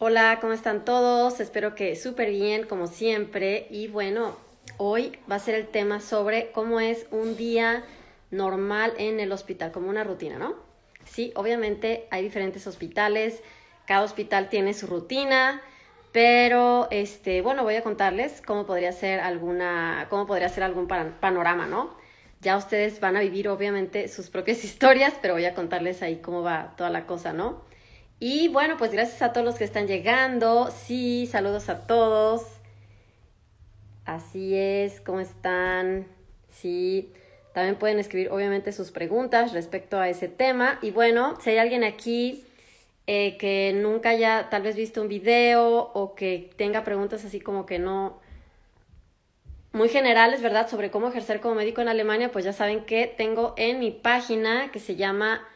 Hola, ¿cómo están todos? Espero que súper bien, como siempre. Y bueno, hoy va a ser el tema sobre cómo es un día normal en el hospital, como una rutina, ¿no? Sí, obviamente hay diferentes hospitales, cada hospital tiene su rutina, pero este, bueno, voy a contarles cómo podría ser alguna, cómo podría ser algún panorama, ¿no? Ya ustedes van a vivir obviamente sus propias historias, pero voy a contarles ahí cómo va toda la cosa, ¿no? Y bueno, pues gracias a todos los que están llegando. Sí, saludos a todos. Así es, ¿cómo están? Sí, también pueden escribir obviamente sus preguntas respecto a ese tema. Y bueno, si hay alguien aquí eh, que nunca haya tal vez visto un video o que tenga preguntas así como que no muy generales, ¿verdad? Sobre cómo ejercer como médico en Alemania, pues ya saben que tengo en mi página que se llama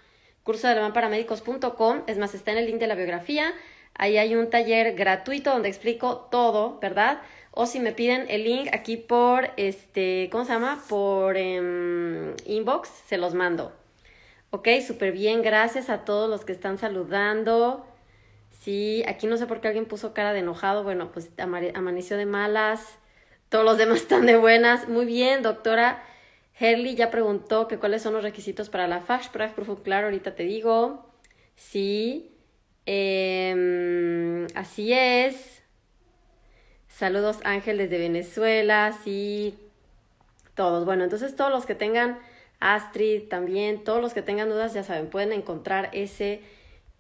curso de alemán médicos.com. Es más, está en el link de la biografía. Ahí hay un taller gratuito donde explico todo, ¿verdad? O si me piden el link aquí por, este, ¿cómo se llama? Por em, inbox, se los mando. Ok, súper bien, gracias a todos los que están saludando. Sí, aquí no sé por qué alguien puso cara de enojado. Bueno, pues amaneció de malas. Todos los demás están de buenas. Muy bien, doctora. Herley ya preguntó que cuáles son los requisitos para la Fachsprachprüfung. Claro, ahorita te digo. Sí. Em, así es. Saludos Ángel desde Venezuela. Sí. Todos. Bueno, entonces todos los que tengan Astrid también, todos los que tengan dudas, ya saben, pueden encontrar ese,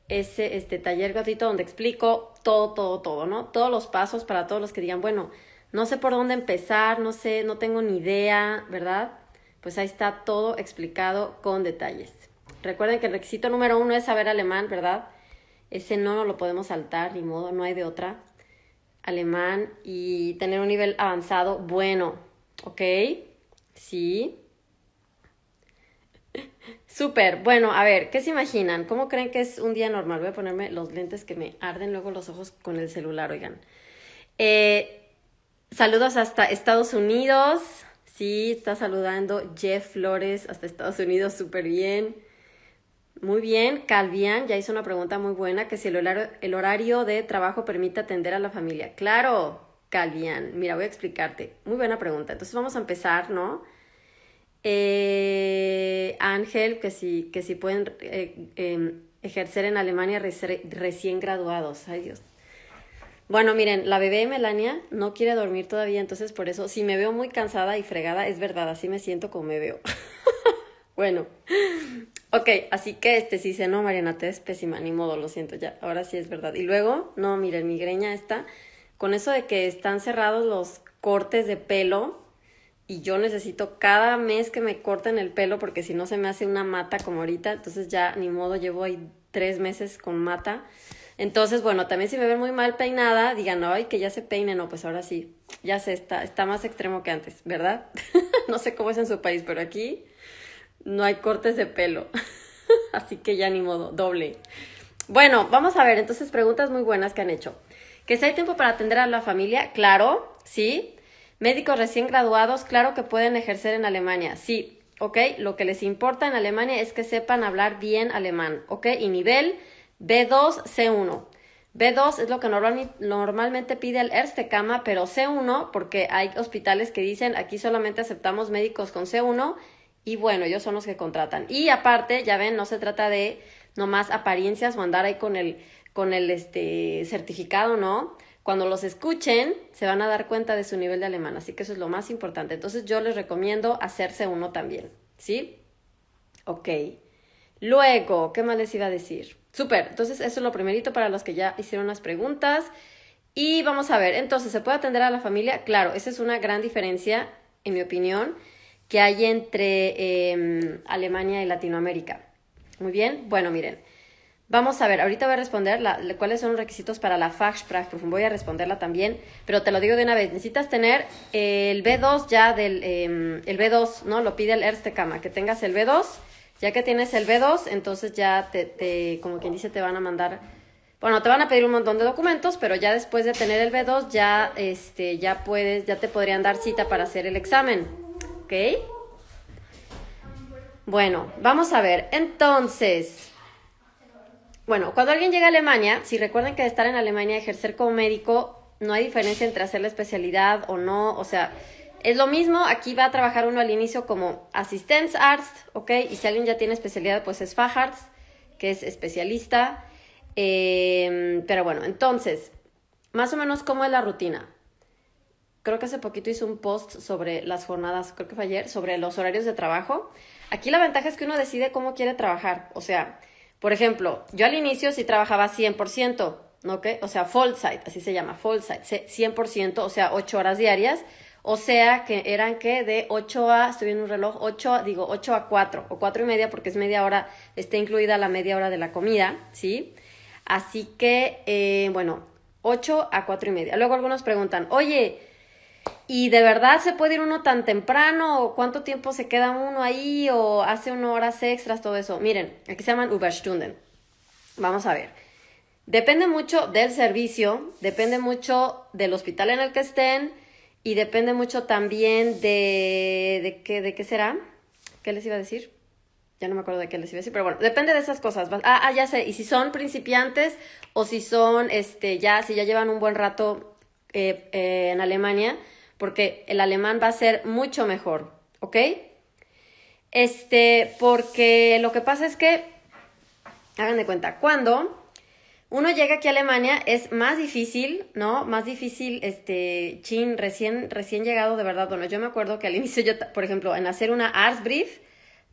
ese este, taller gratuito donde explico todo, todo, todo, ¿no? Todos los pasos para todos los que digan, bueno, no sé por dónde empezar, no sé, no tengo ni idea, ¿verdad? Pues ahí está todo explicado con detalles. Recuerden que el requisito número uno es saber alemán, ¿verdad? Ese no lo podemos saltar, ni modo, no hay de otra. Alemán y tener un nivel avanzado bueno, ¿ok? Sí. Súper. Bueno, a ver, ¿qué se imaginan? ¿Cómo creen que es un día normal? Voy a ponerme los lentes que me arden luego los ojos con el celular, oigan. Eh, saludos hasta Estados Unidos. Sí, está saludando Jeff Flores hasta Estados Unidos, súper bien. Muy bien, Calvian ya hizo una pregunta muy buena, que si el horario, de trabajo permite atender a la familia. Claro, Calvian, mira, voy a explicarte. Muy buena pregunta. Entonces vamos a empezar, ¿no? Eh, Ángel, que si, que si pueden eh, em, ejercer en Alemania recién graduados. Ay Dios, bueno, miren, la bebé Melania no quiere dormir todavía, entonces por eso, si me veo muy cansada y fregada, es verdad, así me siento como me veo. bueno, ok, así que este sí dice, no, Mariana, te es pésima, ni modo, lo siento ya, ahora sí es verdad. Y luego, no, miren, migreña está, con eso de que están cerrados los cortes de pelo, y yo necesito cada mes que me corten el pelo porque si no se me hace una mata como ahorita, entonces ya ni modo, llevo ahí tres meses con mata. Entonces, bueno, también si me ven muy mal peinada, digan, ay, que ya se peine, no, pues ahora sí, ya sé, está, está más extremo que antes, ¿verdad? no sé cómo es en su país, pero aquí no hay cortes de pelo. Así que ya ni modo, doble. Bueno, vamos a ver, entonces preguntas muy buenas que han hecho. ¿Que si hay tiempo para atender a la familia? Claro, sí. Médicos recién graduados, claro que pueden ejercer en Alemania, sí. ¿Ok? Lo que les importa en Alemania es que sepan hablar bien alemán, ¿ok? Y nivel B2, C1. B2 es lo que normalmente pide el Erste Cama, pero C1, porque hay hospitales que dicen aquí solamente aceptamos médicos con C1 y bueno, ellos son los que contratan. Y aparte, ya ven, no se trata de nomás apariencias o andar ahí con el, con el este, certificado, ¿no? Cuando los escuchen, se van a dar cuenta de su nivel de alemán, así que eso es lo más importante. Entonces yo les recomiendo hacerse uno también, ¿sí? Ok. Luego, ¿qué más les iba a decir? Súper, entonces eso es lo primerito para los que ya hicieron las preguntas. Y vamos a ver, entonces, ¿se puede atender a la familia? Claro, esa es una gran diferencia, en mi opinión, que hay entre em, Alemania y Latinoamérica. Muy bien, bueno, miren, vamos a ver, ahorita voy a responder la, cuáles son los requisitos para la Fachsprachprüfung, voy a responderla también, pero te lo digo de una vez, necesitas tener el B2 ya del, em, el B2, ¿no? Lo pide el Erste Kama, que tengas el B2 ya que tienes el B2, entonces ya te, te, como quien dice, te van a mandar, bueno, te van a pedir un montón de documentos, pero ya después de tener el B2 ya, este, ya puedes, ya te podrían dar cita para hacer el examen, ¿ok? Bueno, vamos a ver, entonces, bueno, cuando alguien llega a Alemania, si recuerden que estar en Alemania, ejercer como médico, no hay diferencia entre hacer la especialidad o no, o sea, es lo mismo, aquí va a trabajar uno al inicio como Assistenzarzt, ¿ok? Y si alguien ya tiene especialidad, pues es Facharzt, que es especialista. Em, pero bueno, entonces, más o menos, ¿cómo es la rutina? Creo que hace poquito hice un post sobre las jornadas, creo que fue ayer, sobre los horarios de trabajo. Aquí la ventaja es que uno decide cómo quiere trabajar. O sea, por ejemplo, yo al inicio sí trabajaba 100%, ¿ok? O sea, full site, así se llama, full site, 100%, o sea, 8 horas diarias. O sea, que eran que de 8 a, estoy viendo un reloj, 8, digo, 8 a 4, o 4 y media, porque es media hora, está incluida la media hora de la comida, ¿sí? Así que, eh, bueno, 8 a 4 y media. Luego algunos preguntan, oye, ¿y de verdad se puede ir uno tan temprano? ¿O cuánto tiempo se queda uno ahí? ¿O hace unas horas extras? Todo eso. Miren, aquí se llaman Überstunden. Vamos a ver. Depende mucho del servicio, depende mucho del hospital en el que estén, y depende mucho también de, de, qué, de qué será. ¿Qué les iba a decir? Ya no me acuerdo de qué les iba a decir, pero bueno, depende de esas cosas. Ah, ah, ya sé. Y si son principiantes o si son, este, ya, si ya llevan un buen rato eh, eh, en Alemania, porque el alemán va a ser mucho mejor, ¿ok? Este, porque lo que pasa es que, hagan de cuenta, cuando uno llega aquí a Alemania, es más difícil, ¿no? Más difícil, este, chin, recién, recién llegado, de verdad. Bueno, yo me acuerdo que al inicio yo, por ejemplo, en hacer una Arztbrief,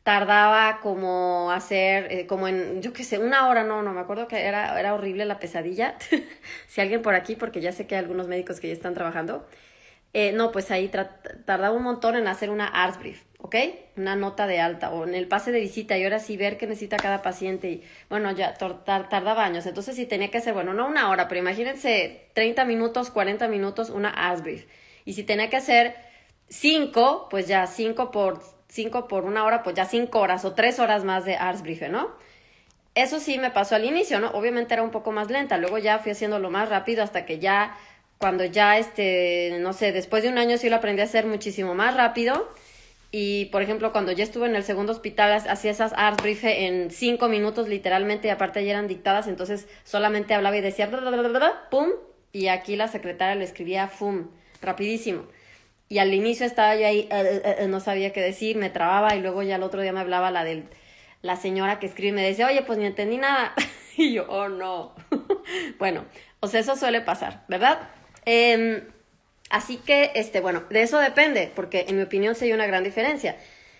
tardaba como hacer, eh, como en, yo qué sé, una hora, no, no, me acuerdo que era, era horrible la pesadilla. si alguien por aquí, porque ya sé que hay algunos médicos que ya están trabajando, eh, no, pues ahí tardaba un montón en hacer una Arztbrief. ¿ok? Una nota de alta o en el pase de visita y ahora sí ver qué necesita cada paciente y bueno, ya tardaba años. Entonces sí tenía que hacer, bueno, no una hora, pero imagínense 30 minutos, 40 minutos, una ASBRIF. Y si tenía que hacer 5, pues ya 5 por, cinco por una hora, pues ya 5 horas o 3 horas más de ASBRIF, ¿no? Eso sí me pasó al inicio, ¿no? Obviamente era un poco más lenta, luego ya fui haciéndolo más rápido hasta que ya, cuando ya, este, no sé, después de un año sí lo aprendí a hacer muchísimo más rápido y, por ejemplo, cuando ya estuve en el segundo hospital, hacía esas art brief en cinco minutos literalmente, y aparte ya eran dictadas, entonces solamente hablaba y decía, pum, y aquí la secretaria le escribía, fum, rapidísimo. Y al inicio estaba yo ahí, eh, no sabía qué decir, me trababa, y luego ya el otro día me hablaba la del, la señora que escribe y me decía, oye, pues ni entendí nada. y yo, oh no. bueno, o sea, eso suele pasar, ¿verdad? Eh, Así que, este, bueno, de eso depende, porque en mi opinión sí hay una gran diferencia.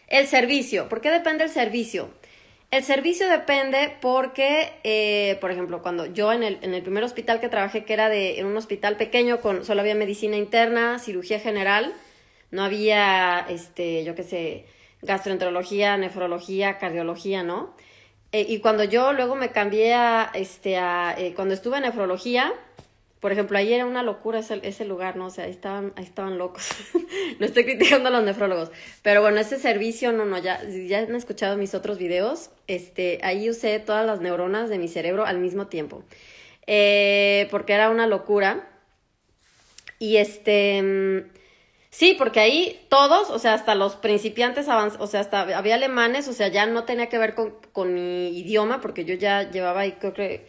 El servicio, ¿por qué depende el servicio? El servicio depende porque, eh, por ejemplo, cuando yo en el, en el primer hospital que trabajé, que era de, en un hospital pequeño, con solo había medicina interna, cirugía general, no había, este, yo qué sé, gastroenterología, nefrología, cardiología, ¿no? Eh, y cuando yo luego me cambié a, este, a, eh, cuando estuve en nefrología, por ejemplo, ahí era una locura ese, ese lugar, ¿no? O sea, ahí estaban, ahí estaban locos. no estoy criticando a los nefrólogos. Pero bueno, ese servicio, no, no, ya, ya han escuchado mis otros videos. Este, ahí usé todas las neuronas de mi cerebro al mismo tiempo. Eh, porque era una locura. Y este. Mm, sí, porque ahí todos, o sea, hasta los principiantes avanz o sea, hasta había alemanes, o sea, ya no tenía que ver con, con mi idioma, porque yo ya llevaba ahí, creo que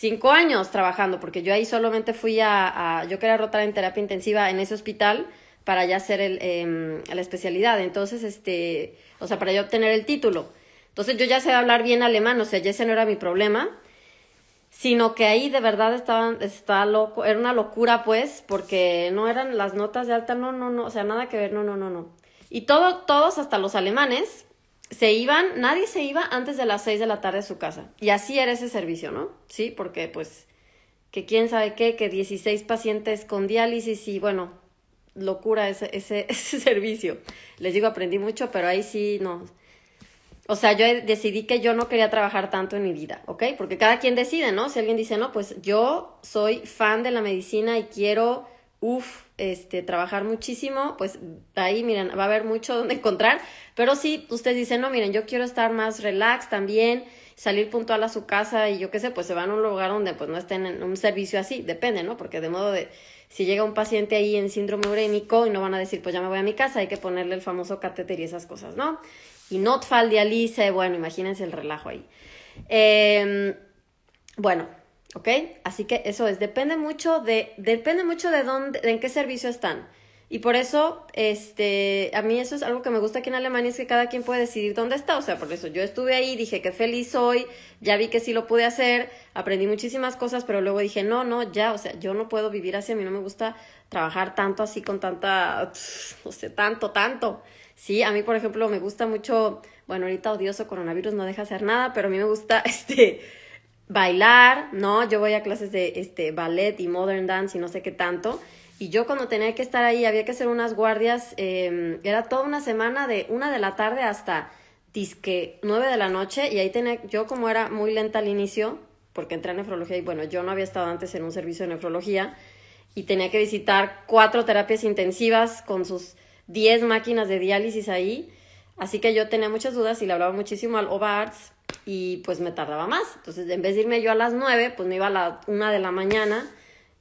cinco años trabajando, porque yo ahí solamente fui a, yo quería rotar en terapia intensiva en ese hospital para ya hacer el, eh, la especialidad, entonces, este, o sea, para yo obtener el título. Entonces yo ya sé hablar bien alemán, o sea, ya ese no era mi problema, sino que ahí de verdad estaban, estaba loco, era una locura pues, porque no eran las notas de alta, no, no, no, o sea, nada que ver, no, no, no, no. Y todo, todos, hasta los alemanes, se iban, nadie se iba antes de las seis de la tarde a su casa. Y así era ese servicio, ¿no? Sí, porque pues que quién sabe qué, que 16 pacientes con diálisis y bueno, locura ese, ese, ese servicio. Les digo, aprendí mucho, pero ahí sí no. O sea, yo decidí que yo no quería trabajar tanto en mi vida, ¿ok? Porque cada quien decide, ¿no? Si alguien dice, no, pues yo soy fan de la medicina y quiero, uff, este, trabajar muchísimo, pues ahí, miren, va a haber mucho donde encontrar, pero si ustedes dicen, no, miren, yo quiero estar más relax también, salir puntual a su casa y yo qué sé, pues se van a un lugar donde pues no estén en un servicio así, depende, ¿no? Porque de modo de, si llega un paciente ahí en síndrome urémico y no van a decir, pues ya me voy a mi casa, hay que ponerle el famoso catéter y esas cosas, ¿no? Y notfal, dialice, bueno, imagínense el relajo ahí. Eh, Bueno, ¿ok? Así que eso es, depende mucho de, depende mucho de dónde, de en qué servicio están. Y por eso, este, a mí eso es algo que me gusta aquí en Alemania, es que cada quien puede decidir dónde está. O sea, por eso yo estuve ahí, dije que feliz soy, ya vi que sí lo pude hacer, aprendí muchísimas cosas, pero luego dije, no, no, ya, o sea, yo no puedo vivir así, a mí no me gusta trabajar tanto así con tanta, no sé, tanto, tanto. Sí, a mí, por ejemplo, me gusta mucho, bueno, ahorita odioso coronavirus no deja hacer nada, pero a mí me gusta, este, bailar, ¿no? Yo voy a clases de, este, ballet y modern dance y no sé qué tanto. Y yo cuando tenía que estar ahí había que hacer unas guardias, eh, era toda una semana de una de la tarde hasta disque nueve de la noche y ahí tenía, yo como era muy lenta al inicio, porque entré en nefrología y bueno, yo no había estado antes en un servicio de nefrología y tenía que visitar cuatro terapias intensivas con sus diez máquinas de diálisis ahí, así que yo tenía muchas dudas y le hablaba muchísimo al OVARTS y pues me tardaba más. Entonces, en vez de irme yo a las nueve, pues me iba a la una de la mañana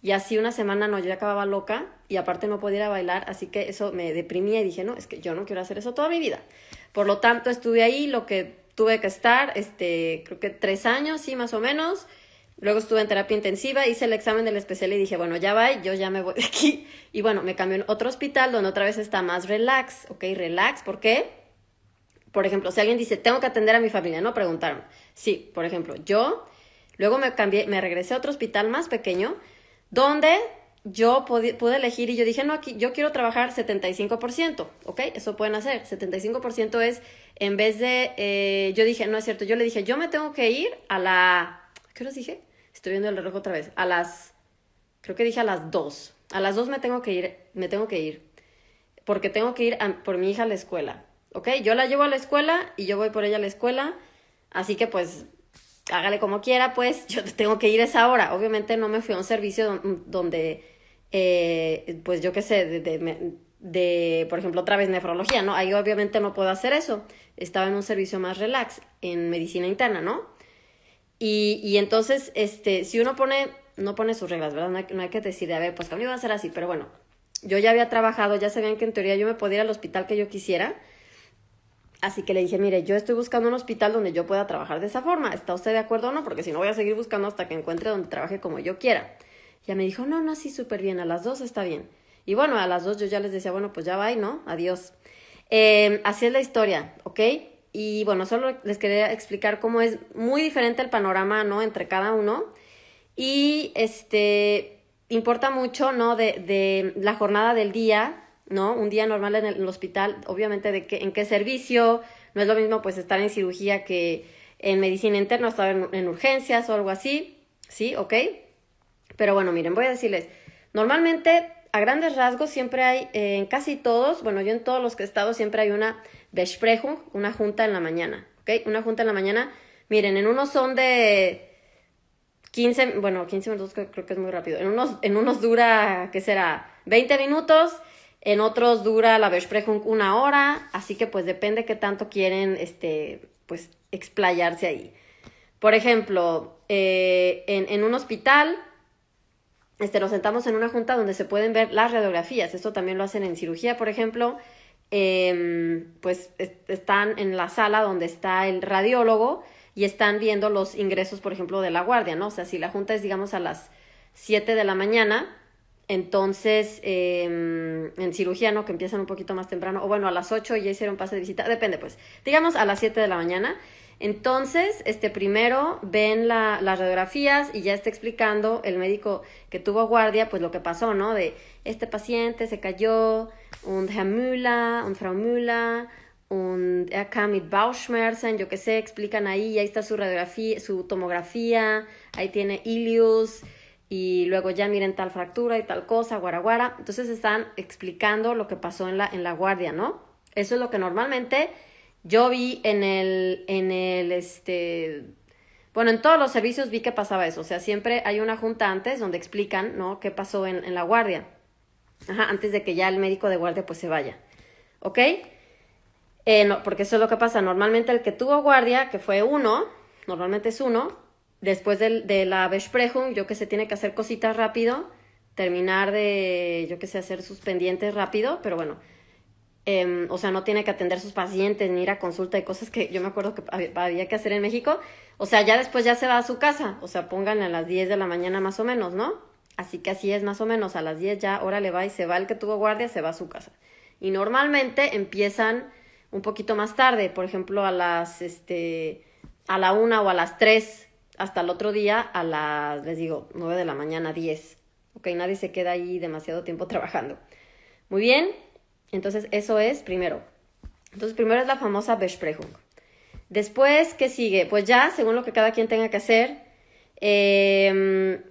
y así una semana no, yo ya acababa loca y aparte no podía ir a bailar, así que eso me deprimía y dije, no, es que yo no quiero hacer eso toda mi vida. Por lo tanto, estuve ahí lo que tuve que estar, este, creo que tres años, sí, más o menos. Luego estuve en terapia intensiva, hice el examen del especial y dije, bueno, ya va, yo ya me voy de aquí. Y bueno, me cambió en otro hospital donde otra vez está más relax, ¿ok? Relax, ¿por qué? Por ejemplo, si alguien dice, tengo que atender a mi familia, ¿no? Preguntaron. Sí, por ejemplo, yo, luego me cambié, me regresé a otro hospital más pequeño, donde yo pude, elegir y yo dije, no, aquí yo quiero trabajar 75%, ¿ok? Eso pueden hacer. 75% es, en vez de, eh, yo dije, no es cierto, yo le dije, yo me tengo que ir a la, ¿qué os dije? Estoy viendo el reloj otra vez, a las, creo que dije a las 2. A las 2 me tengo que ir, me tengo que ir, porque tengo que ir por mi hija a la escuela, ¿ok? Yo la llevo a la escuela y yo voy por ella a la escuela, así que pues hágale como quiera, pues yo tengo que ir a esa hora. Obviamente no me fui a un servicio donde, eh, pues yo qué sé, de, por ejemplo, otra vez nefrología, ¿no? Ahí obviamente no puedo hacer eso. Estaba en un servicio más relax, en medicina interna, ¿no? Y, y entonces, este, si uno pone, no pone sus reglas, ¿verdad? No hay, no hay que decir, a ver, pues conmigo va a ser así, pero bueno, yo ya había trabajado, ya sabían que en teoría yo me podía ir al hospital que yo quisiera Así que le dije, mire, yo estoy buscando un hospital donde yo pueda trabajar de esa forma. ¿Está usted de acuerdo o no? Porque si no voy a seguir buscando hasta que encuentre donde trabaje como yo quiera. Ya me dijo, no, no, sí, súper bien, a las dos está bien. Y bueno, a las dos yo ya les decía, bueno, pues ya va no, adiós. Em, así es la historia, ¿ok? Y bueno, solo les quería explicar cómo es muy diferente el panorama, ¿no? Entre cada uno. Y este, importa mucho, ¿no? De, de la jornada del día, ¿no? Un día normal en el, hospital, obviamente de qué, en qué servicio, no es lo mismo pues estar en cirugía que en medicina interna, estar en, urgencias o algo así, ¿sí? ¿Ok? Pero bueno, miren, voy a decirles, normalmente a grandes rasgos siempre hay, eh, en casi todos, bueno, yo en todos los que he estado siempre hay una Besprechung, una junta en la mañana, ¿ok? Una junta en la mañana, miren, en unos son de 15, bueno, 15 minutos creo que es muy rápido, en unos, en unos dura, ¿qué será? 20 minutos en otros dura la Besprechung una hora, así que pues depende qué tanto quieren, este, pues, explayarse ahí. Por ejemplo, eh, en, en, un hospital, este, nos sentamos en una junta donde se pueden ver las radiografías. Esto también lo hacen en cirugía, por ejemplo. Em, pues están en la sala donde está el radiólogo y están viendo los ingresos, por ejemplo, de la guardia, ¿no? O sea, si la junta es, digamos, a las 7 de la mañana, entonces, em, en cirugía, ¿no? Que empiezan un poquito más temprano, o bueno, a las 8 ya hicieron pase de visita, depende, pues, digamos a las 7 de la mañana. Entonces, este primero ven la, las radiografías y ya está explicando el médico que tuvo guardia, pues lo que pasó, ¿no? De este paciente se cayó, un Müller, un Frau Müller, un kam mit yo qué sé, explican ahí, ahí está su radiografía, su tomografía, ahí tiene Ilius, y luego ya miren tal fractura y tal cosa, guaraguara. Entonces están explicando lo que pasó en la, en la guardia, ¿no? Eso es lo que normalmente yo vi en el, en el, este, bueno, en todos los servicios vi que pasaba eso. O sea, siempre hay una junta antes donde explican, ¿no? ¿Qué pasó en, en la guardia? Ajá, antes de que ya el médico de guardia pues se vaya. ¿Ok? Eh, no, porque eso es lo que pasa. Normalmente el que tuvo guardia, que fue uno, normalmente es uno, después de, de la Besprechung, yo que sé, tiene que hacer cositas rápido, terminar de, yo que sé, hacer sus pendientes rápido, pero bueno, Em, o sea, no tiene que atender sus pacientes ni ir a consulta y cosas que yo me acuerdo que había que hacer en México. O sea, ya después ya se va a su casa. O sea, pónganle a las 10 de la mañana más o menos, ¿no? Así que así es más o menos. A las 10 ya, ahora le va y se va el que tuvo guardia, se va a su casa. Y normalmente empiezan un poquito más tarde, por ejemplo, a las, este, a la una o a las 3, hasta el otro día a las, les digo, 9 de la mañana, 10. Ok, nadie se queda ahí demasiado tiempo trabajando. Muy bien, entonces eso es primero. Entonces primero es la famosa Besprechung. Después, ¿qué sigue? Pues ya, según lo que cada quien tenga que hacer, em,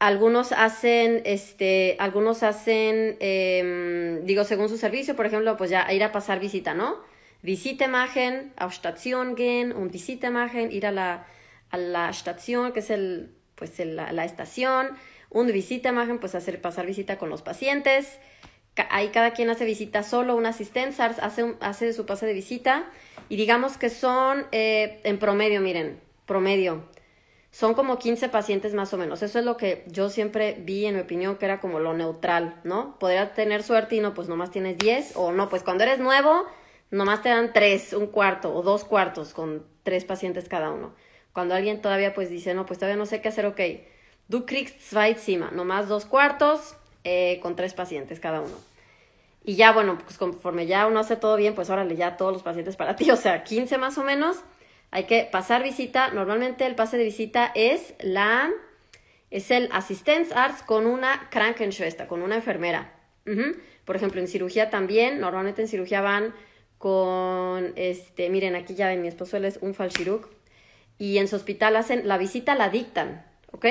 algunos hacen, este, algunos hacen, em, digo, según su servicio, por ejemplo, pues ya ir a pasar visita, ¿no? Visite machen, auf Station gehen, un visite machen, ir a la, a la estación, que es el, pues la, la estación, un visite machen, pues hacer, pasar visita con los pacientes, ahí cada quien hace visita solo, un asistente hace, hace su pase de visita y digamos que son eh, en promedio, miren, promedio, son como 15 pacientes más o menos. Eso es lo que yo siempre vi, en mi opinión, que era como lo neutral, ¿no? Podría tener suerte y no, pues nomás tienes 10 o no, pues cuando eres nuevo, nomás te dan 3, un cuarto o dos cuartos con tres pacientes cada uno. Cuando alguien todavía pues dice, no, pues todavía no sé qué hacer, ok, du kriegst zwei Zimmer, nomás dos cuartos, eh, con tres pacientes cada uno. Y ya, bueno, pues conforme ya uno hace todo bien, pues órale, ya todos los pacientes para ti, o sea, 15 más o menos. Hay que pasar visita. Normalmente el pase de visita es la es el Assistenzarzt con una Krankenschwester, con una enfermera. Por ejemplo, en cirugía también, normalmente en cirugía van con, este, miren, aquí ya ven, mi esposo él es un falchiruk, y en su hospital hacen, la visita la dictan, ¿ok?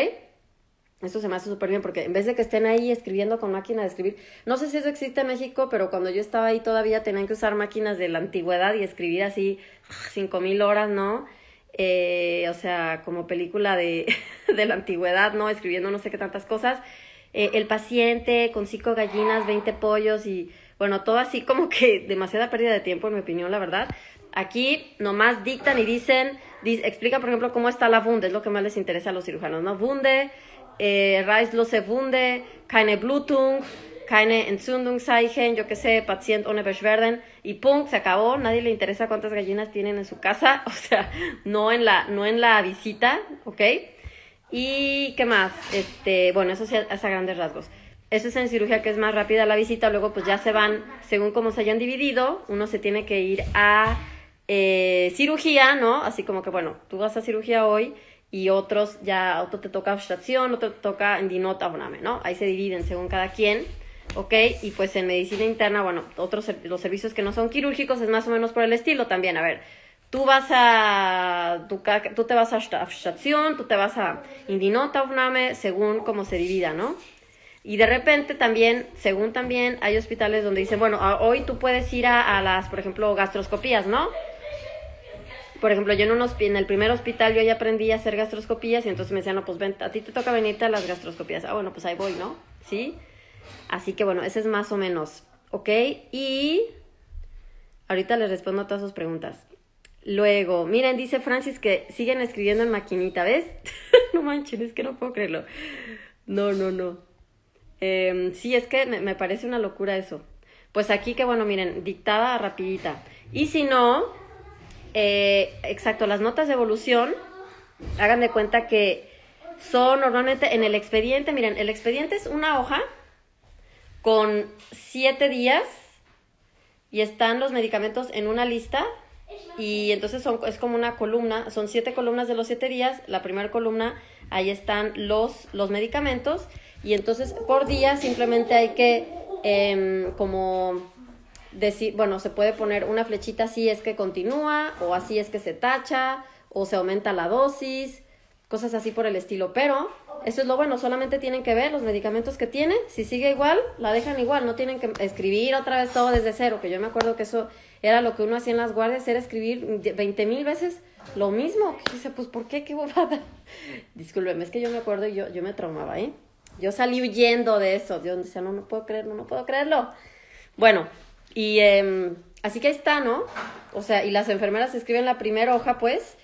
Eso se me hace súper bien porque en vez de que estén ahí escribiendo con máquina de escribir, no sé si eso existe en México, pero cuando yo estaba ahí todavía tenían que usar máquinas de la antigüedad y escribir así cinco mil horas, ¿no? Eh, o sea, como película de, de, la antigüedad, ¿no? Escribiendo no sé qué tantas cosas. Eh, el paciente con cinco gallinas, 20 pollos y bueno, todo así como que demasiada pérdida de tiempo, en mi opinión, la verdad. Aquí nomás dictan y dicen, explican, por ejemplo, cómo está la Wunde, es lo que más les interesa a los cirujanos, ¿no? Wunde, eh, Reislose Wunde, keine Blutung, keine Entzündungszeichen, yo qué sé, paciente ohne Beschwerden y pum, se acabó, nadie le interesa cuántas gallinas tienen en su casa, o sea, no en la, no en la visita, ¿ok? Y qué más, este, bueno, eso es a grandes rasgos. Eso es en cirugía que es más rápida la visita, luego pues ya se van, según cómo se hayan dividido, uno se tiene que ir a eh, cirugía, ¿no? Así como que, bueno, tú vas a cirugía hoy y otros ya, otro te toca abstracción, otro te toca endinota, ¿no? Ahí se dividen según cada quien, ¿ok? Y pues en medicina interna, bueno, otros los servicios que no son quirúrgicos es más o menos por el estilo también, a ver, tú vas a, tú, tú te vas a abstracción, tú te vas a indinota, según cómo se divida, ¿no? Y de repente también, según también, hay hospitales donde dicen, bueno, hoy tú puedes ir a, a las, por ejemplo, gastroscopías, ¿no? Por ejemplo, yo en, unos, en el primer hospital yo ya aprendí a hacer gastroscopías y entonces me decían, no, pues ven, a ti te toca venirte a las gastroscopías. Ah, bueno, pues ahí voy, ¿no? ¿Sí? Así que bueno, ese es más o menos, ¿ok? Y ahorita les respondo a todas sus preguntas. Luego, miren, dice Francis que siguen escribiendo en maquinita, ¿ves? no manches, es que no puedo creerlo. No, no, no. Em, sí, es que me, me, parece una locura eso. Pues aquí que bueno, miren, dictada rapidita. Y si no, eh, exacto, las notas de evolución, hagan de cuenta que son normalmente en el expediente, miren, el expediente es una hoja con siete días y están los medicamentos en una lista y entonces son, es como una columna, son siete columnas de los siete días, la primera columna, ahí están los, los medicamentos y entonces por día simplemente hay que em, como decir, bueno, se puede poner una flechita así es que continúa, o así es que se tacha, o se aumenta la dosis, cosas así por el estilo. Pero eso es lo bueno, solamente tienen que ver los medicamentos que tiene, si sigue igual, la dejan igual, no tienen que escribir otra vez todo desde cero, que yo me acuerdo que eso era lo que uno hacía en las guardias, era escribir 20 mil veces lo mismo. Que dice, pues, ¿por qué? Qué bobada. Discúlpeme, es que yo me acuerdo y yo, yo me traumaba, ¿eh? Yo salí huyendo de eso. Yo decía, no, no puedo creerlo, no puedo creerlo. Bueno, y eh, así que ahí está, ¿no? O sea, y las enfermeras escriben la primera hoja, pues,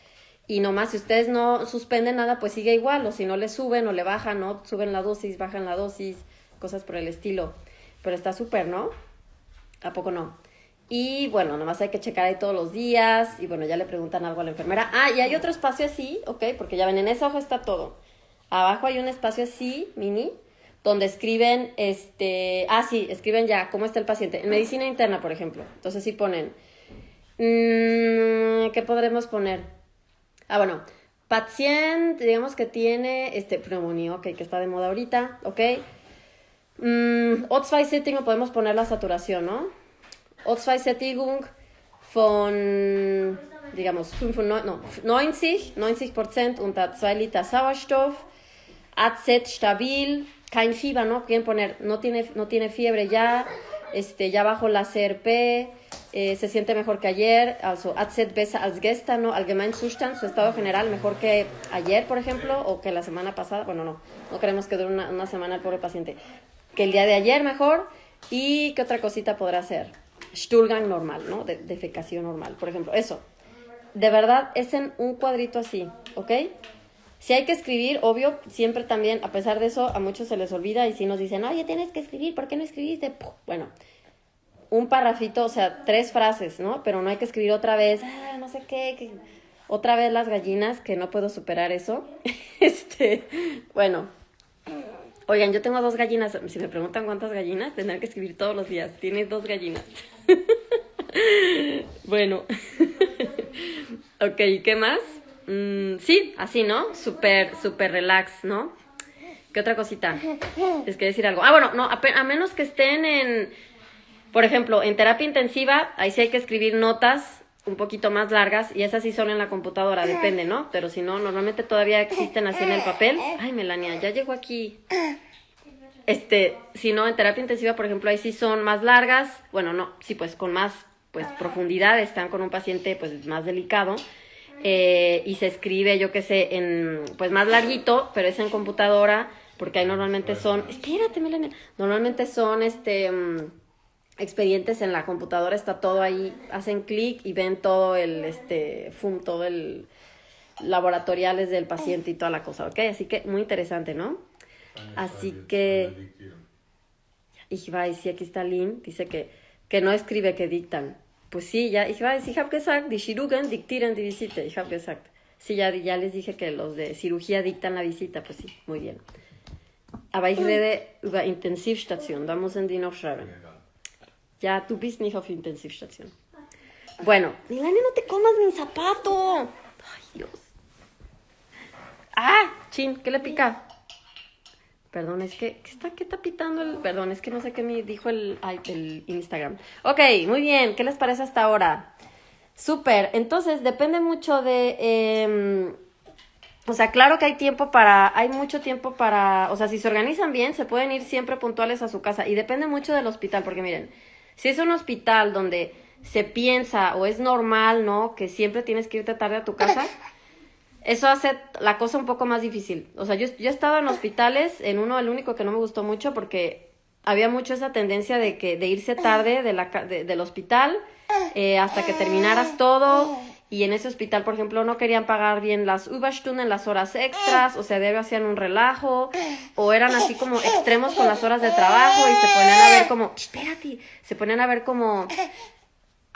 y nomás si ustedes no suspenden nada, pues sigue igual, o si no le suben o le bajan, ¿no? Suben la dosis, bajan la dosis, cosas por el estilo. Pero está súper, ¿no? ¿A poco no? Y bueno, nomás hay que checar ahí todos los días. Y bueno, ya le preguntan algo a la enfermera. Ah, y hay otro espacio así, ok, porque ya ven, en esa hoja está todo. Abajo hay un espacio así, mini, donde escriben, este, ah, sí, escriben ya cómo está el paciente. En medicina interna, por ejemplo. Entonces sí ponen, mm, ¿qué podremos poner? Ah, bueno, paciente, digamos que tiene, este, pneumonía, ok, que está de moda ahorita, ok. Mm, O2-Sättigung, podemos poner la saturación, ¿no? O2-Sättigung von, digamos, 5, no, 90, 90% unter 2 Liter Sauerstoff, AZ stabil, kein Fieber, ¿no? Quieren poner, no tiene, no tiene fiebre ya, este, ya bajo la CRP, eh, se siente mejor que ayer, also AZ besser als gestern, ¿no? Allgemein Zustand, su estado general mejor que ayer, por ejemplo, o que la semana pasada, bueno, no, no queremos que dure una, una semana el pobre paciente, que el día de ayer mejor, y qué otra cosita podrá ser, Stuhlgang normal, ¿no? De, defecación normal, por ejemplo, eso. De verdad, es en un cuadrito así, ¿ok? Si hay que escribir, obvio, siempre también, a pesar de eso, a muchos se les olvida y si nos dicen, oye, tienes que escribir, ¿por qué no escribiste? Bueno, un parrafito, o sea, tres frases, ¿no? Pero no hay que escribir otra vez, ah, no sé qué, otra vez las gallinas, que no puedo superar eso. este, bueno. Oigan, yo tengo dos gallinas. Si me preguntan cuántas gallinas, tendrán que escribir todos los días. Tienes dos gallinas. bueno. ok, ¿qué más? Mm, sí, así, ¿no? Súper, súper relax, ¿no? ¿Qué otra cosita? Es que decir algo. Ah, bueno, no, a, a, menos que estén en, por ejemplo, en terapia intensiva, ahí sí hay que escribir notas un poquito más largas y esas sí son en la computadora, depende, ¿no? Pero si no, normalmente todavía existen así en el papel. Ay, Melania, ya llegó aquí. Este, si no, en terapia intensiva, por ejemplo, ahí sí son más largas. Bueno, no, sí, pues con más pues profundidad, están con un paciente pues más delicado eh, y se escribe, yo qué sé, en, pues más larguito, pero es en computadora, porque ahí normalmente son, espérate, Melania, normalmente son, este, um, expedientes en la computadora, está todo ahí, hacen clic y ven todo el, este, fum, todo el laboratoriales del paciente y toda la cosa, ¿ok? Así que muy interesante, ¿no? Así que, y va, y si aquí está Lynn, dice que, que no escribe, que dictan. Pues sí, ya, ich weiß, ich habe gesagt, die Chirurgen diktieren die Visite, ich habe gesagt. Sí, ya, ya les dije que los de cirugía dictan la visita, pues sí, muy bien. Aber ich rede über Intensivstation, da müssen die noch schreiben. Ja, du bist nicht auf Intensivstation. Bueno, Milania, no te comas mi zapato. Ay, Dios. Ah, chin, ¿qué le pica? Perdón, es que, ¿qué está, qué está pitando el...? Perdón, es que no sé qué me dijo el, el Instagram. Ok, muy bien, ¿qué les parece hasta ahora? Súper, entonces depende mucho de... Eh, o sea, claro que hay tiempo para, hay mucho tiempo para, o sea, si se organizan bien, se pueden ir siempre puntuales a su casa y depende mucho del hospital, porque miren, si es un hospital donde se piensa o es normal, ¿no? Que siempre tienes que irte tarde a tu casa, eso hace la cosa un poco más difícil. O sea, yo, yo he estado en hospitales, en uno, el único que no me gustó mucho porque había mucho esa tendencia de que de irse tarde de la, del hospital eh, hasta que terminaras todo y en ese hospital, por ejemplo, no querían pagar bien las Überstunden, las horas extras, o sea, de hacían un relajo, o eran así como extremos con las horas de trabajo y se ponían a ver como, espérate, se ponían a ver como,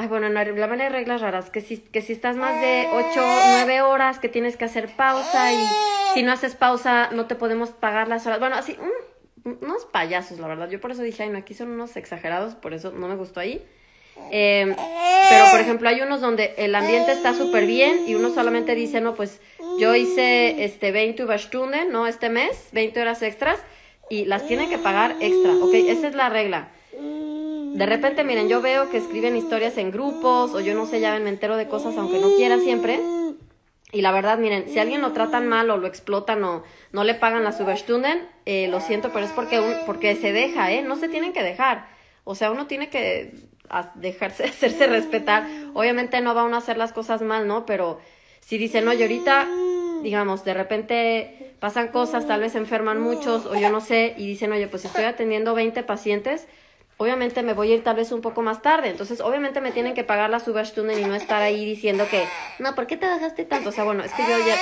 Ay, bueno, en Alemania hay reglas raras, que si, que si estás más de 8, 9 horas, que tienes que hacer pausa y si no haces pausa no te podemos pagar las horas. Bueno, así, unos payasos, la verdad. Yo por eso dije, ay, no, aquí son unos exagerados, por eso no me gustó ahí. Eh, pero, por ejemplo, hay unos donde el ambiente está súper bien y uno solamente dice, no, pues yo hice este 20 Überstunden, ¿no? Este mes, 20 horas extras y las tienen que pagar extra, ¿ok? Esa es la regla. De repente, miren, yo veo que escriben historias en grupos o yo no sé, ya me entero de cosas aunque no quiera siempre. Y la verdad, miren, si alguien lo tratan mal o lo explotan o no le pagan la Überstunden, eh, lo siento, pero es porque, un, porque se deja, ¿eh? No se tienen que dejar. O sea, uno tiene que dejarse, hacerse respetar. Obviamente no va uno a hacer las cosas mal, ¿no? Pero si dicen, oye, ahorita, digamos, de repente pasan cosas, tal vez enferman muchos o yo no sé, y dicen, oye, pues estoy atendiendo 20 pacientes, obviamente me voy a ir tal vez un poco más tarde. Entonces, obviamente me tienen que pagar la Überstunden y no estar ahí diciendo que, no, ¿por qué te dejaste tanto? O sea, bueno, es que yo ya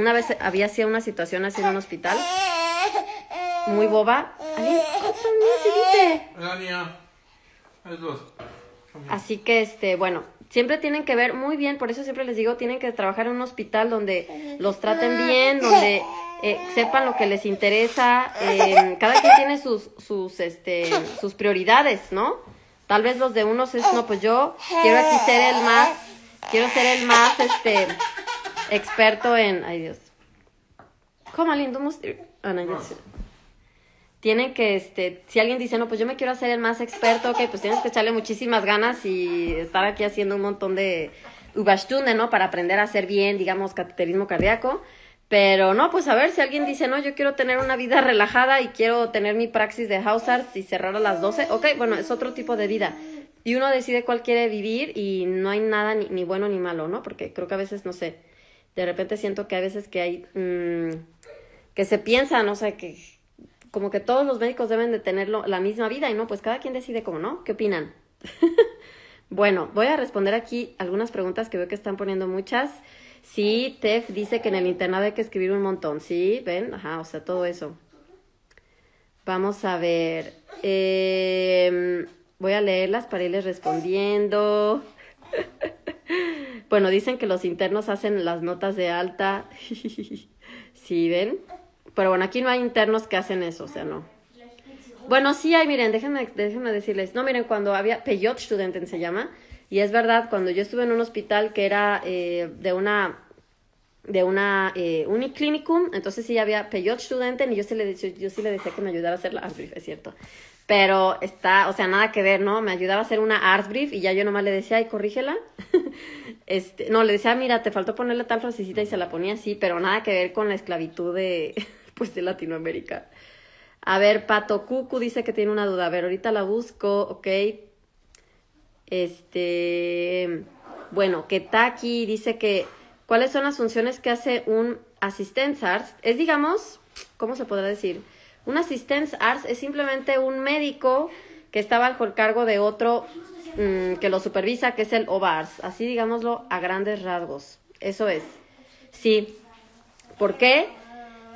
una vez había sido una situación así en un hospital, muy boba. Así que, este, bueno, siempre tienen que ver muy bien, por eso siempre les digo, tienen que trabajar en un hospital donde los traten bien, donde eh, sepan lo que les interesa. Eh, cada quien tiene sus, sus, este, sus prioridades, ¿no? Tal vez los de unos es, no, pues yo quiero aquí ser el más, quiero ser el más, este, experto en, ay Dios. ¿Cómo lindo ah, tienen que, este, si alguien dice, no, pues yo me quiero hacer el más experto, ok, pues tienes que echarle muchísimas ganas y estar aquí haciendo un montón de ubastunde, ¿no? Para aprender a hacer bien, digamos, cateterismo cardíaco. Pero no, pues a ver si alguien dice, no, yo quiero tener una vida relajada y quiero tener mi praxis de house arts y cerrar a las 12, ok, bueno, es otro tipo de vida. Y uno decide cuál quiere vivir y no hay nada ni, ni bueno ni malo, ¿no? Porque creo que a veces, no sé, de repente siento que a veces que hay, mmm, que se piensa, no sé, que como que todos los médicos deben de tener la misma vida y no, pues cada quien decide cómo, ¿no? ¿Qué opinan? bueno, voy a responder aquí algunas preguntas que veo que están poniendo muchas. Sí, Tef dice que en el internado hay que escribir un montón. Sí, ven, ajá, o sea, todo eso. Vamos a ver. Em, voy a leerlas para irles respondiendo. bueno, dicen que los internos hacen las notas de alta. sí, ven. Pero bueno, aquí no hay internos que hacen eso, o sea, no. Bueno, sí hay, miren, déjenme, déjenme decirles. No, miren, cuando había Peyot Studenten se llama, y es verdad, cuando yo estuve en un hospital que era eh, de una de una eh, uniclinicum, entonces sí había Peyot Studenten y yo sí, le, decía que me ayudara a hacer la Artsbrief, es cierto. Pero está, o sea, nada que ver, ¿no? Me ayudaba a hacer una Artsbrief y ya yo nomás le decía, ay, corrígela. este, no, le decía, mira, te faltó ponerle tal frasecita y se la ponía así, pero nada que ver con la esclavitud de, pues de Latinoamérica. A ver, Pato Cucu dice que tiene una duda. A ver, ahorita la busco, ok. Este, bueno, Ketaki dice que cuáles son las funciones que hace un assistance arts. Es, digamos, ¿cómo se podrá decir? Un assistance arts es simplemente un médico que está bajo el cargo de otro mm, que lo supervisa, que es el OVARS. Así digámoslo a grandes rasgos. Eso es. Sí. ¿Por qué?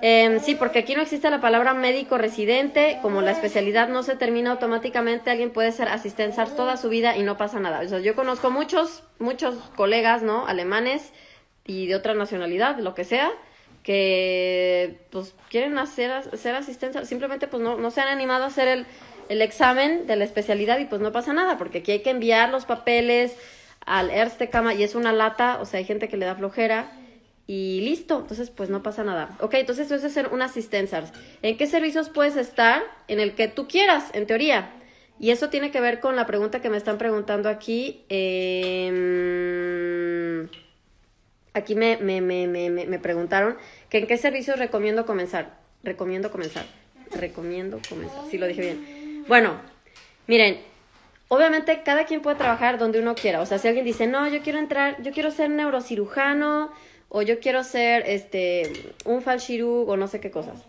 Eh, sí, porque aquí no existe la palabra médico residente, como la especialidad no se termina automáticamente, alguien puede ser asistenzar toda su vida y no pasa nada. O sea, yo conozco muchos, muchos colegas, ¿no? Alemanes y de otra nacionalidad, lo que sea, que pues quieren hacer ser asistencia, simplemente pues no, no se han animado a hacer el, el examen de la especialidad y pues no pasa nada, porque aquí hay que enviar los papeles al Erste Cama y es una lata, o sea, hay gente que le da flojera y listo, entonces pues no pasa nada. Ok, entonces eso es hacer un assistance. ¿En qué servicios puedes estar? En el que tú quieras, en teoría. Y eso tiene que ver con la pregunta que me están preguntando aquí. Em, aquí me, me, me, me, preguntaron que en qué servicios recomiendo comenzar. Recomiendo comenzar. Recomiendo comenzar. Sí, lo dije bien. Bueno, miren, obviamente cada quien puede trabajar donde uno quiera. O sea, si alguien dice, no, yo quiero entrar, yo quiero ser neurocirujano o yo quiero ser este un falshirug o no sé qué cosas.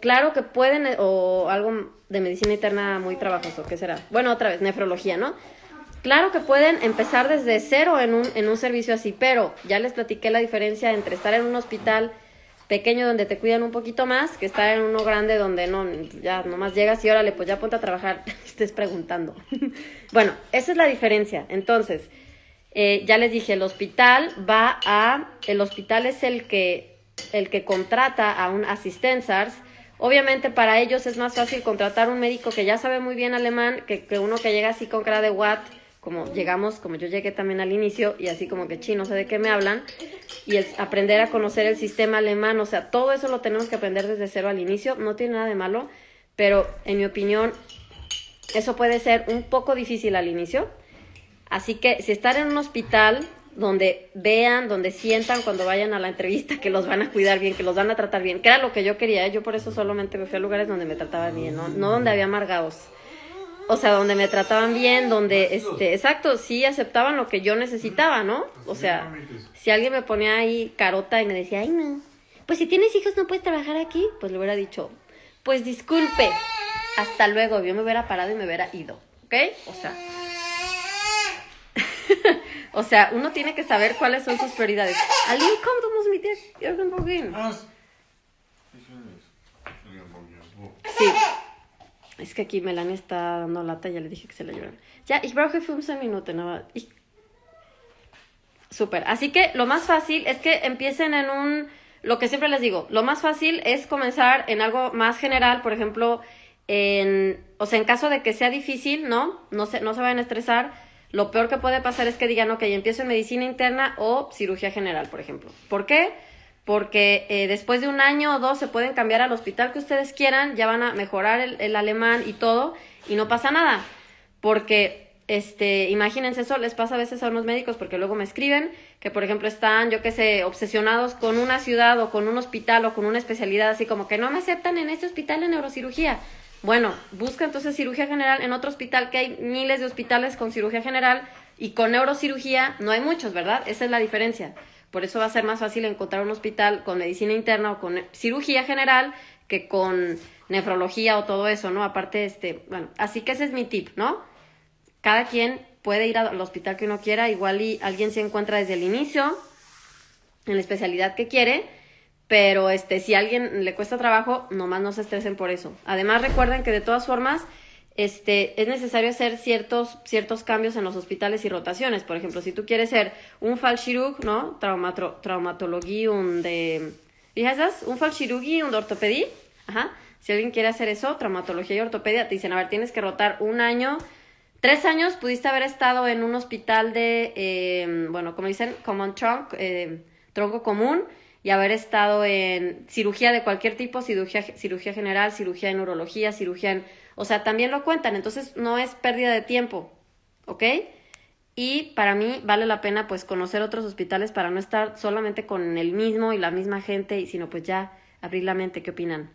Claro que pueden, o algo de medicina interna muy trabajoso, ¿qué será? Bueno, otra vez, nefrología, ¿no? Claro que pueden empezar desde cero en un, en un servicio así, pero ya les platiqué la diferencia entre estar en un hospital pequeño donde te cuidan un poquito más que estar en uno grande donde no, ya nomás llegas y órale, pues ya ponte a trabajar, estés preguntando. bueno, esa es la diferencia. Entonces, eh, ya les dije, el hospital va a, el hospital es el que, el que contrata a un assistenzars. Obviamente para ellos es más fácil contratar un médico que ya sabe muy bien alemán que, que uno que llega así con cara de what, como llegamos, como yo llegué también al inicio y así como que chino, no sé de qué me hablan, y es aprender a conocer el sistema alemán, o sea, todo eso lo tenemos que aprender desde cero al inicio, no tiene nada de malo, pero en mi opinión eso puede ser un poco difícil al inicio, Así que si están en un hospital donde vean, donde sientan cuando vayan a la entrevista que los van a cuidar bien, que los van a tratar bien, que era lo que yo quería, ¿eh? yo por eso solamente me fui a lugares donde me trataban bien, no, no donde había amargados. O sea, donde me trataban bien, donde, este, exacto, sí aceptaban lo que yo necesitaba, ¿no? O sea, si alguien me ponía ahí carota y me decía, ay, no, pues si tienes hijos no puedes trabajar aquí, pues le hubiera dicho, pues disculpe, hasta luego, yo me hubiera parado y me hubiera ido, ¿ok? O sea, o sea, uno tiene que saber cuáles son sus prioridades. Aline, kom, du musst mit dir Sí. Es que aquí Melania está dando lata, ya le dije que se la lloran. Ya, ich brauche 15 Minuten, aber ich... Súper. Así que lo más fácil es que empiecen en un... Lo que siempre les digo, lo más fácil es comenzar en algo más general, por ejemplo, en... O sea, en caso de que sea difícil, ¿no? No se, no se vayan a estresar. Lo peor que puede pasar es que digan, ok, empiezo en medicina interna o cirugía general, por ejemplo. ¿Por qué? porque eh, después de un año o dos se pueden cambiar al hospital que ustedes quieran, ya van a mejorar el, el, alemán y todo, y no pasa nada, porque, este, imagínense eso, les pasa a veces a unos médicos, porque luego me escriben que, por ejemplo, están, yo qué sé, obsesionados con una ciudad o con un hospital o con una especialidad, así como que no me aceptan en este hospital de neurocirugía. Bueno, busca entonces cirugía general en otro hospital, que hay miles de hospitales con cirugía general y con neurocirugía no hay muchos, ¿verdad? Esa es la diferencia. Por eso va a ser más fácil encontrar un hospital con medicina interna o con cirugía general que con nefrología o todo eso, ¿no? Aparte, este, bueno, así que ese es mi tip, ¿no? Cada quien puede ir al hospital que uno quiera, igual y alguien se encuentra desde el inicio en la especialidad que quiere, pero este, si a alguien le cuesta trabajo, nomás no se estresen por eso. Además, recuerden que de todas formas, este, es necesario hacer ciertos, ciertos cambios en los hospitales y rotaciones. Por ejemplo, si tú quieres ser un Fallchirurg, ¿no? Traumato, traumatología, un de... ¿Fijas? Un Fallchirurg un de ortopedia. Ajá. Si alguien quiere hacer eso, traumatología y ortopedia, te dicen, a ver, tienes que rotar un año. Tres años pudiste haber estado en un hospital de, eh, bueno, como dicen, common trunk, eh, tronco común, y haber estado en cirugía de cualquier tipo, cirugía, cirugía general, cirugía de neurología, cirugía en o sea, también lo cuentan, entonces no es pérdida de tiempo, ¿ok? Y para mí vale la pena pues conocer otros hospitales para no estar solamente con el mismo y la misma gente, sino pues ya abrir la mente, ¿qué opinan?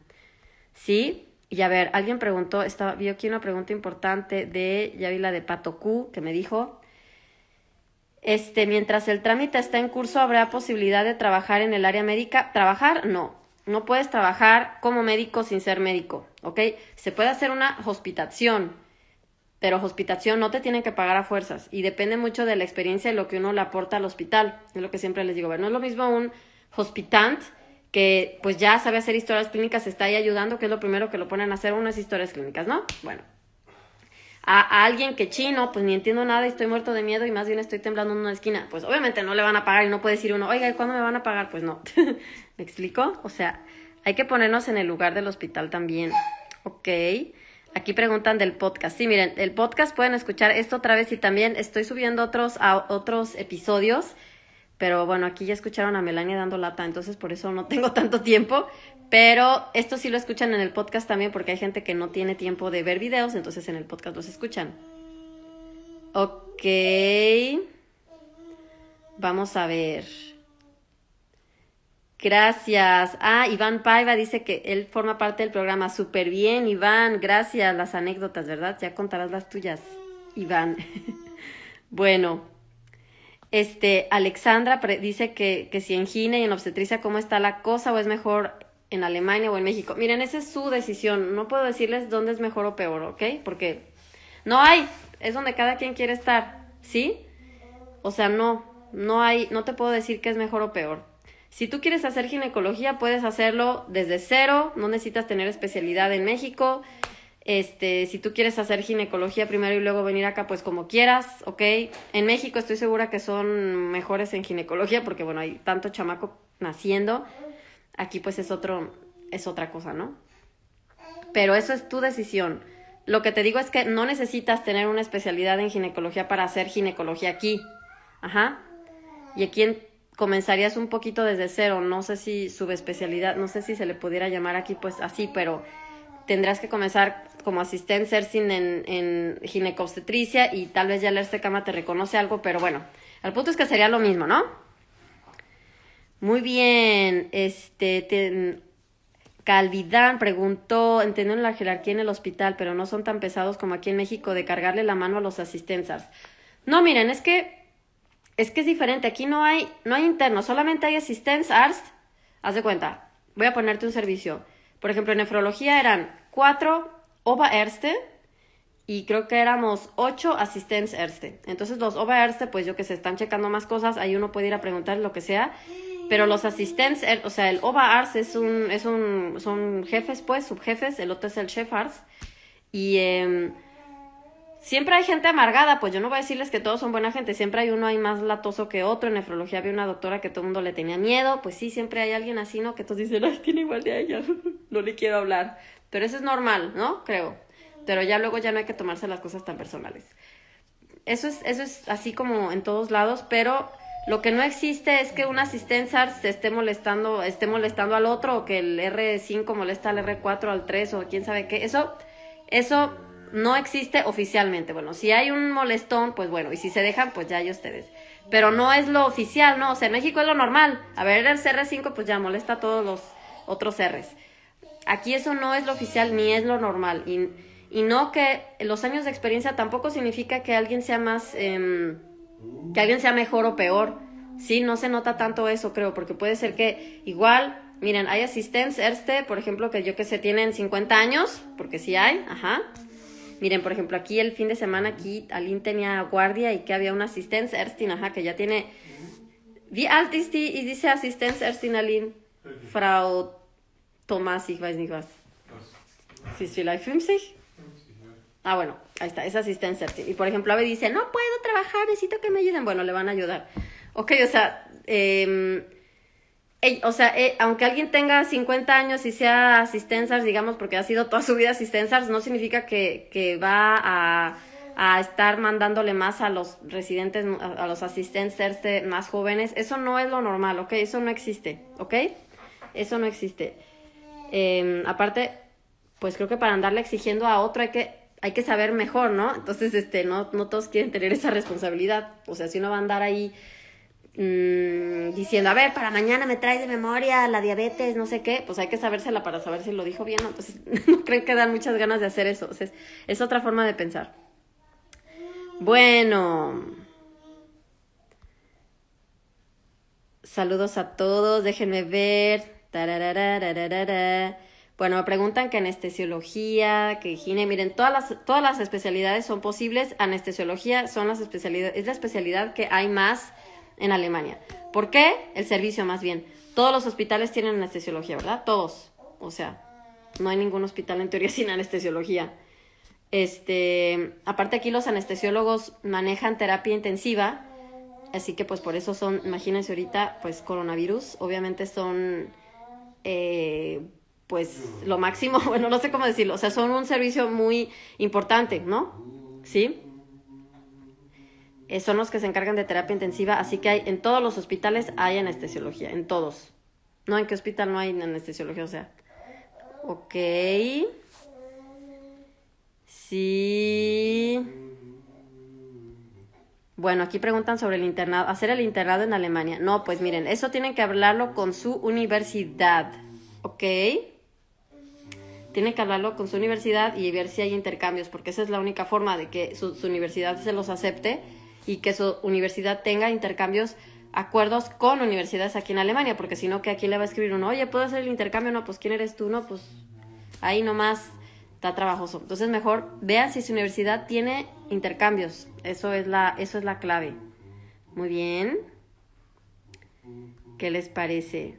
¿Sí? Y a ver, alguien preguntó, estaba, vi aquí una pregunta importante de, ya vi la de Pato Q, que me dijo, este, mientras el trámite está en curso, ¿habrá posibilidad de trabajar en el área médica? ¿Trabajar? No. No puedes trabajar como médico sin ser médico, ¿ok? Se puede hacer una hospitación, pero hospitación no te tienen que pagar a fuerzas y depende mucho de la experiencia y lo que uno le aporta al hospital. Es lo que siempre les digo, no es lo mismo un hospitant que pues ya sabe hacer historias clínicas, está ahí ayudando, que es lo primero que lo ponen a hacer unas historias clínicas, ¿no? Bueno, a, alguien que chino, pues ni entiendo nada y estoy muerto de miedo y más bien estoy temblando en una esquina, pues obviamente no le van a pagar y no puede decir uno, oiga, ¿y cuándo me van a pagar? Pues no. ¿Me explico? O sea, hay que ponernos en el lugar del hospital también. Ok. Aquí preguntan del podcast. Sí, miren, el podcast pueden escuchar esto otra vez y también estoy subiendo otros, a, otros episodios. Pero bueno, aquí ya escucharon a Melania dando lata, entonces por eso no tengo tanto tiempo. Pero esto sí lo escuchan en el podcast también porque hay gente que no tiene tiempo de ver videos, entonces en el podcast los escuchan. Ok. Vamos a ver. Gracias. Ah, Iván Paiva dice que él forma parte del programa. Súper bien, Iván. Gracias. Las anécdotas, ¿verdad? Ya contarás las tuyas, Iván. bueno. Este, Alexandra dice que, que si en Gine y en obstetricia, ¿cómo está la cosa? ¿O es mejor en Alemania o en México. Miren, esa es su decisión. No puedo decirles dónde es mejor o peor, ¿ok? Porque no hay. Es donde cada quien quiere estar, ¿sí? O sea, no, no hay, no te puedo decir qué es mejor o peor. Si tú quieres hacer ginecología, puedes hacerlo desde cero, no necesitas tener especialidad en México. Este, si tú quieres hacer ginecología primero y luego venir acá, pues como quieras, ¿ok? En México estoy segura que son mejores en ginecología porque, bueno, hay tanto chamaco naciendo Aquí pues es otro, es otra cosa, ¿no? Pero eso es tu decisión. Lo que te digo es que no necesitas tener una especialidad en ginecología para hacer ginecología aquí. Ajá. Y aquí comenzarías un poquito desde cero. No sé si subespecialidad, no sé si se le pudiera llamar aquí pues así, pero tendrás que comenzar como asistente en, en ginecobstetricia y tal vez ya el cama te reconoce algo, pero bueno, el punto es que sería lo mismo, ¿no? Muy bien, este, Calvidán preguntó, entienden la jerarquía en el hospital, pero no son tan pesados como aquí en México de cargarle la mano a los asistentes. No, miren, es que es que es diferente. Aquí no hay no hay internos, solamente hay asistentes ARS. Haz de cuenta. Voy a ponerte un servicio. Por ejemplo, en nefrología eran cuatro Oberärzte y creo que éramos ocho asistentes Erste. Entonces los Oberärzte, pues yo que se están checando más cosas, ahí uno puede ir a preguntar lo que sea pero los asistentes, o sea, el ARS es un, es un, son jefes, pues, subjefes, el otro es el chef ARS. Y em, siempre hay gente amargada, pues yo no voy a decirles que todos son buena gente, siempre hay uno hay más latoso que otro. En nefrología había una doctora que todo el mundo le tenía miedo, pues sí, siempre hay alguien así, ¿no? Que todos dicen, ay, tiene igual de ella, no le quiero hablar. Pero eso es normal, ¿no? Creo. Pero ya luego ya no hay que tomarse las cosas tan personales. Eso es, eso es así como en todos lados, pero lo que no existe es que un asistente SARS se esté molestando, esté molestando al otro, o que el R5 molesta al R4, al 3, o quién sabe qué. Eso, eso no existe oficialmente. Bueno, si hay un molestón, pues bueno, y si se dejan, pues ya hay ustedes. Pero no es lo oficial, ¿no? O sea, en México es lo normal. A ver, el R5, pues ya molesta a todos los otros Rs. Aquí eso no es lo oficial ni es lo normal. Y, y no que los años de experiencia tampoco significa que alguien sea más, em, que alguien sea mejor o peor. Sí, no se nota tanto eso, creo, porque puede ser que igual, miren, hay asistentes, Erste, por ejemplo, que yo que sé, tienen 50 años, porque sí hay, ajá. Miren, por ejemplo, aquí el fin de semana, aquí Aline tenía guardia y que había un asistente, Erstin, ajá, que ya tiene... Wie alt ist diese Assistenz Erstin Aline? Frau Thomas, ich weiß nicht was. Vielleicht 50? Ah, bueno, ahí está, es asistencia. Y por ejemplo, Ave dice, no puedo trabajar, necesito que me ayuden. Bueno, le van a ayudar. Ok, o sea, eh, o sea, eh, aunque alguien tenga 50 años y sea asistencia, digamos, porque ha sido toda su vida asistencia, no significa que, que va a, a, estar mandándole más a los residentes, a, los asistentes más jóvenes. Eso no es lo normal, ¿ok? Eso no existe, ¿ok? Eso no existe. Eh, aparte, pues creo que para andarle exigiendo a otro hay que hay que saber mejor, ¿no? Entonces, este, no, no todos quieren tener esa responsabilidad. O sea, si uno va a andar ahí mmm, diciendo, a ver, para mañana me traes de memoria la diabetes, no sé qué, pues hay que sabérsela para saber si lo dijo bien, ¿no? Entonces, no creen que dan muchas ganas de hacer eso. Es, otra forma de pensar. Bueno. Saludos a todos, déjenme ver. Bueno, me preguntan que anestesiología, que higiene, miren, todas las, todas las especialidades son posibles. Anestesiología son las especialidades, es la especialidad que hay más en Alemania. ¿Por qué? El servicio más bien. Todos los hospitales tienen anestesiología, ¿verdad? Todos. O sea, no hay ningún hospital en teoría sin anestesiología. Este, aparte aquí los anestesiólogos manejan terapia intensiva, así que pues por eso son, imagínense ahorita, pues coronavirus, obviamente son eh, pues lo máximo, bueno, no sé cómo decirlo, o sea, son un servicio muy importante, ¿no? ¿Sí? Eh, son los que se encargan de terapia intensiva, así que hay, en todos los hospitales hay anestesiología, en todos. No, ¿en qué hospital no hay anestesiología? O sea, ok. Sí. Bueno, aquí preguntan sobre el internado, hacer el internado en Alemania. No, pues miren, eso tienen que hablarlo con su universidad, ¿ok? tiene que hablarlo con su universidad y ver si hay intercambios, porque esa es la única forma de que su, universidad se los acepte y que su universidad tenga intercambios, acuerdos con universidades aquí en Alemania, porque si no, que aquí le va a escribir uno, oye, ¿puedo hacer el intercambio? No, pues ¿quién eres tú? No, pues ahí nomás está trabajoso. Entonces mejor vean si su universidad tiene intercambios. Eso es la, eso es la clave. Muy bien. ¿Qué les parece?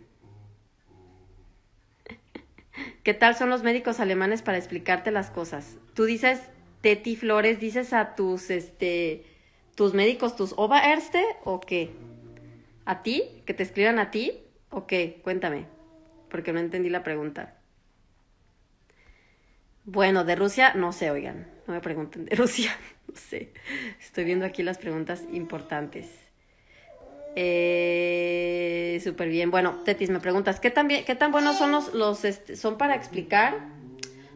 ¿Qué tal son los médicos alemanes para explicarte las cosas? Tú dices, Teti Flores, dices a tus, este, tus médicos, tus Oberärzte o qué? ¿A ti? ¿Que te escriban a ti? ¿O qué? Cuéntame, porque no entendí la pregunta. Bueno, de Rusia, no sé, oigan, no me pregunten de Rusia, no sé. Estoy viendo aquí las preguntas importantes. Eh, Súper bien. Bueno, Tetis, me preguntas, ¿qué tan, qué tan buenos son los, los este, son para explicar?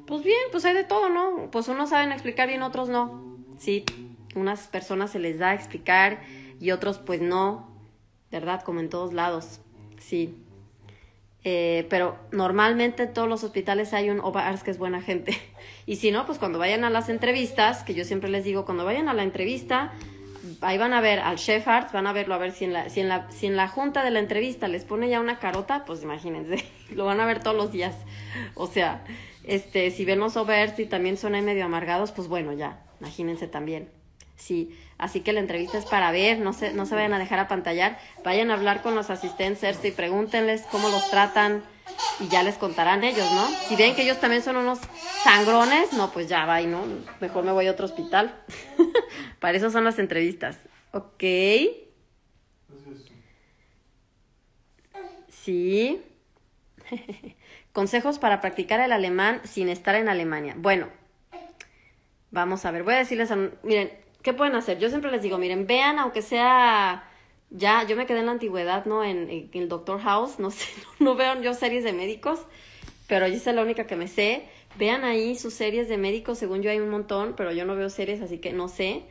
Pues bien, pues hay de todo, ¿no? Pues unos saben explicar bien, otros no. Sí, unas personas se les da explicar y otros pues no, ¿verdad? Como en todos lados, sí. Eh, pero normalmente en todos los hospitales hay un OVARS que es buena gente. Y si no, pues cuando vayan a las entrevistas, que yo siempre les digo, cuando vayan a la entrevista, ahí van a ver al chef Arts, van a verlo a ver si en la, si en la, si en la junta de la entrevista les pone ya una carota, pues imagínense, lo van a ver todos los días. O sea, este, si ven los overs y también son ahí medio amargados, pues bueno, ya, imagínense también. Sí, así que la entrevista es para ver, no se, no se vayan a dejar a pantallar, vayan a hablar con los asistentes y pregúntenles cómo los tratan, y ya les contarán ellos, ¿no? Si ven que ellos también son unos sangrones, no, pues ya va, ¿no? Mejor me voy a otro hospital. Para eso son las entrevistas. Ok. Sí. Consejos para practicar el alemán sin estar en Alemania. Bueno, vamos a ver, voy a decirles, miren, ¿qué pueden hacer? Yo siempre les digo, miren, vean, aunque sea, ya, yo me quedé en la antigüedad, ¿no? En, el Doctor House, no sé, no, veo yo series de médicos, pero yo soy la única que me sé. Vean ahí sus series de médicos, según yo hay un montón, pero yo no veo series, así que no sé.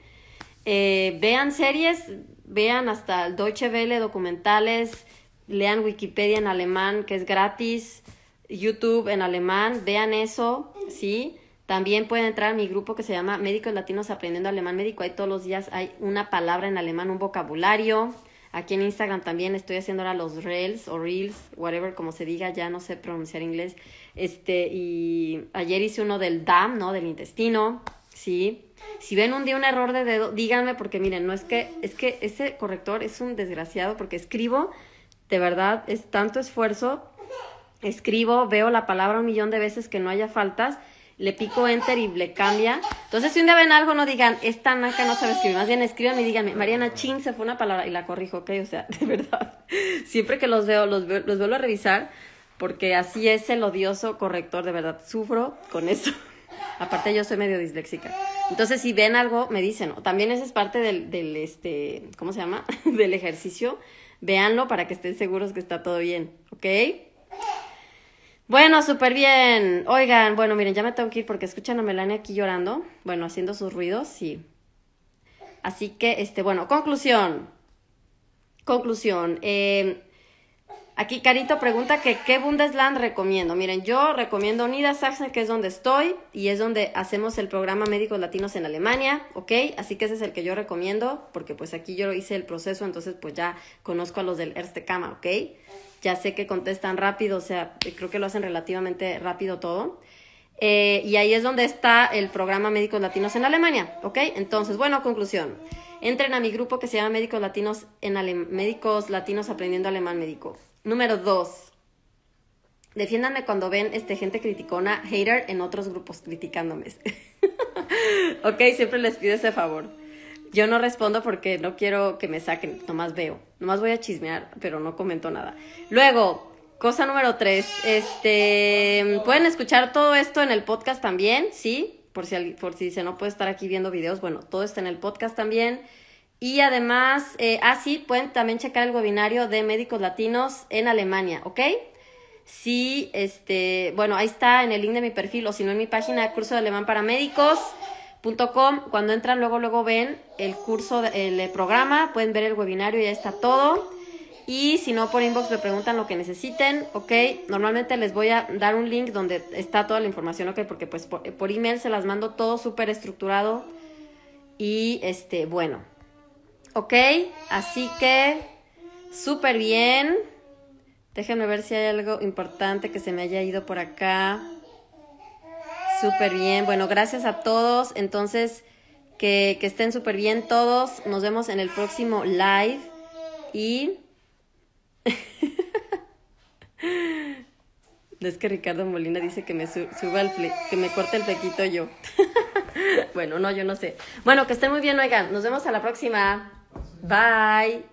Eh, vean series, vean hasta el Deutsche Welle, documentales, lean Wikipedia en alemán, que es gratis, YouTube en alemán, vean eso, ¿sí? También pueden entrar a mi grupo que se llama Médicos Latinos Aprendiendo Alemán Médico. Ahí todos los días hay una palabra en alemán, un vocabulario. Aquí en Instagram también estoy haciendo ahora los reels o reels, whatever como se diga, ya no sé pronunciar inglés. Este, y ayer hice uno del DAM, ¿no? Del intestino, ¿sí? Si ven un día un error de dedo, díganme porque miren, no es que, es que ese corrector es un desgraciado porque escribo, de verdad, es tanto esfuerzo, escribo, veo la palabra un millón de veces que no haya faltas, le pico enter y le cambia. Entonces, si un día ven algo, no digan, esta naca no sabe escribir, más bien escriban y díganme, Mariana, chin, se fue una palabra y la corrijo, ¿ok? O sea, de verdad, siempre que los veo, los, los vuelvo a revisar porque así es el odioso corrector, de verdad, sufro con eso. Aparte yo soy medio disléxica. Entonces, si ven algo, me dicen. También esa es parte del, del, este, ¿cómo se llama? del ejercicio. Véanlo para que estén seguros que está todo bien, ¿ok? Bueno, súper bien. Oigan, bueno, miren, ya me tengo que ir porque escuchan a Melania aquí llorando. Bueno, haciendo sus ruidos, sí. Así que, este, bueno, conclusión. Conclusión. Eh, Aquí Carito pregunta que qué Bundesland recomiendo. Miren, yo recomiendo Niedersachsen, que es donde estoy y es donde hacemos el programa Médicos Latinos en Alemania, ¿ok? Así que ese es el que yo recomiendo, porque pues aquí yo hice el proceso, entonces pues ya conozco a los del Erste Kama, ¿ok? Ya sé que contestan rápido, o sea, creo que lo hacen relativamente rápido todo. Eh, y ahí es donde está el programa Médicos Latinos en Alemania, ¿ok? Entonces, bueno, conclusión. Entren a mi grupo que se llama Médicos Latinos en Médicos Latinos Aprendiendo Alemán Médico. Número dos. Defiéndanme cuando ven este gente criticona, hater en otros grupos criticándome. ok, siempre les pido ese favor. Yo no respondo porque no quiero que me saquen, nomás veo. Nomás voy a chismear, pero no comento nada. Luego, cosa número tres. Este, pueden escuchar todo esto en el podcast también, ¿sí? Por si, por si dice no puede estar aquí viendo videos, bueno, todo está en el podcast también. Y además, eh, ah, sí, pueden también checar el webinario de médicos latinos en Alemania, ¿ok? Sí, este, bueno, ahí está en el link de mi perfil o si no en mi página curso de alemán para médicos.com. Cuando entran, luego, luego ven el curso, el programa, pueden ver el webinario, ya está todo. Y si no, por inbox me preguntan lo que necesiten, ¿ok? Normalmente les voy a dar un link donde está toda la información, ¿ok? Porque pues por, por email se las mando todo súper estructurado. Y este, bueno, ¿Ok? Así que, súper bien. Déjenme ver si hay algo importante que se me haya ido por acá. Súper bien. Bueno, gracias a todos. Entonces, que, que estén súper bien todos. Nos vemos en el próximo live. Y... es que Ricardo Molina dice que me suba el que me corte el pequito yo. bueno, no, yo no sé. Bueno, que estén muy bien, oigan. Nos vemos a la próxima. Bye.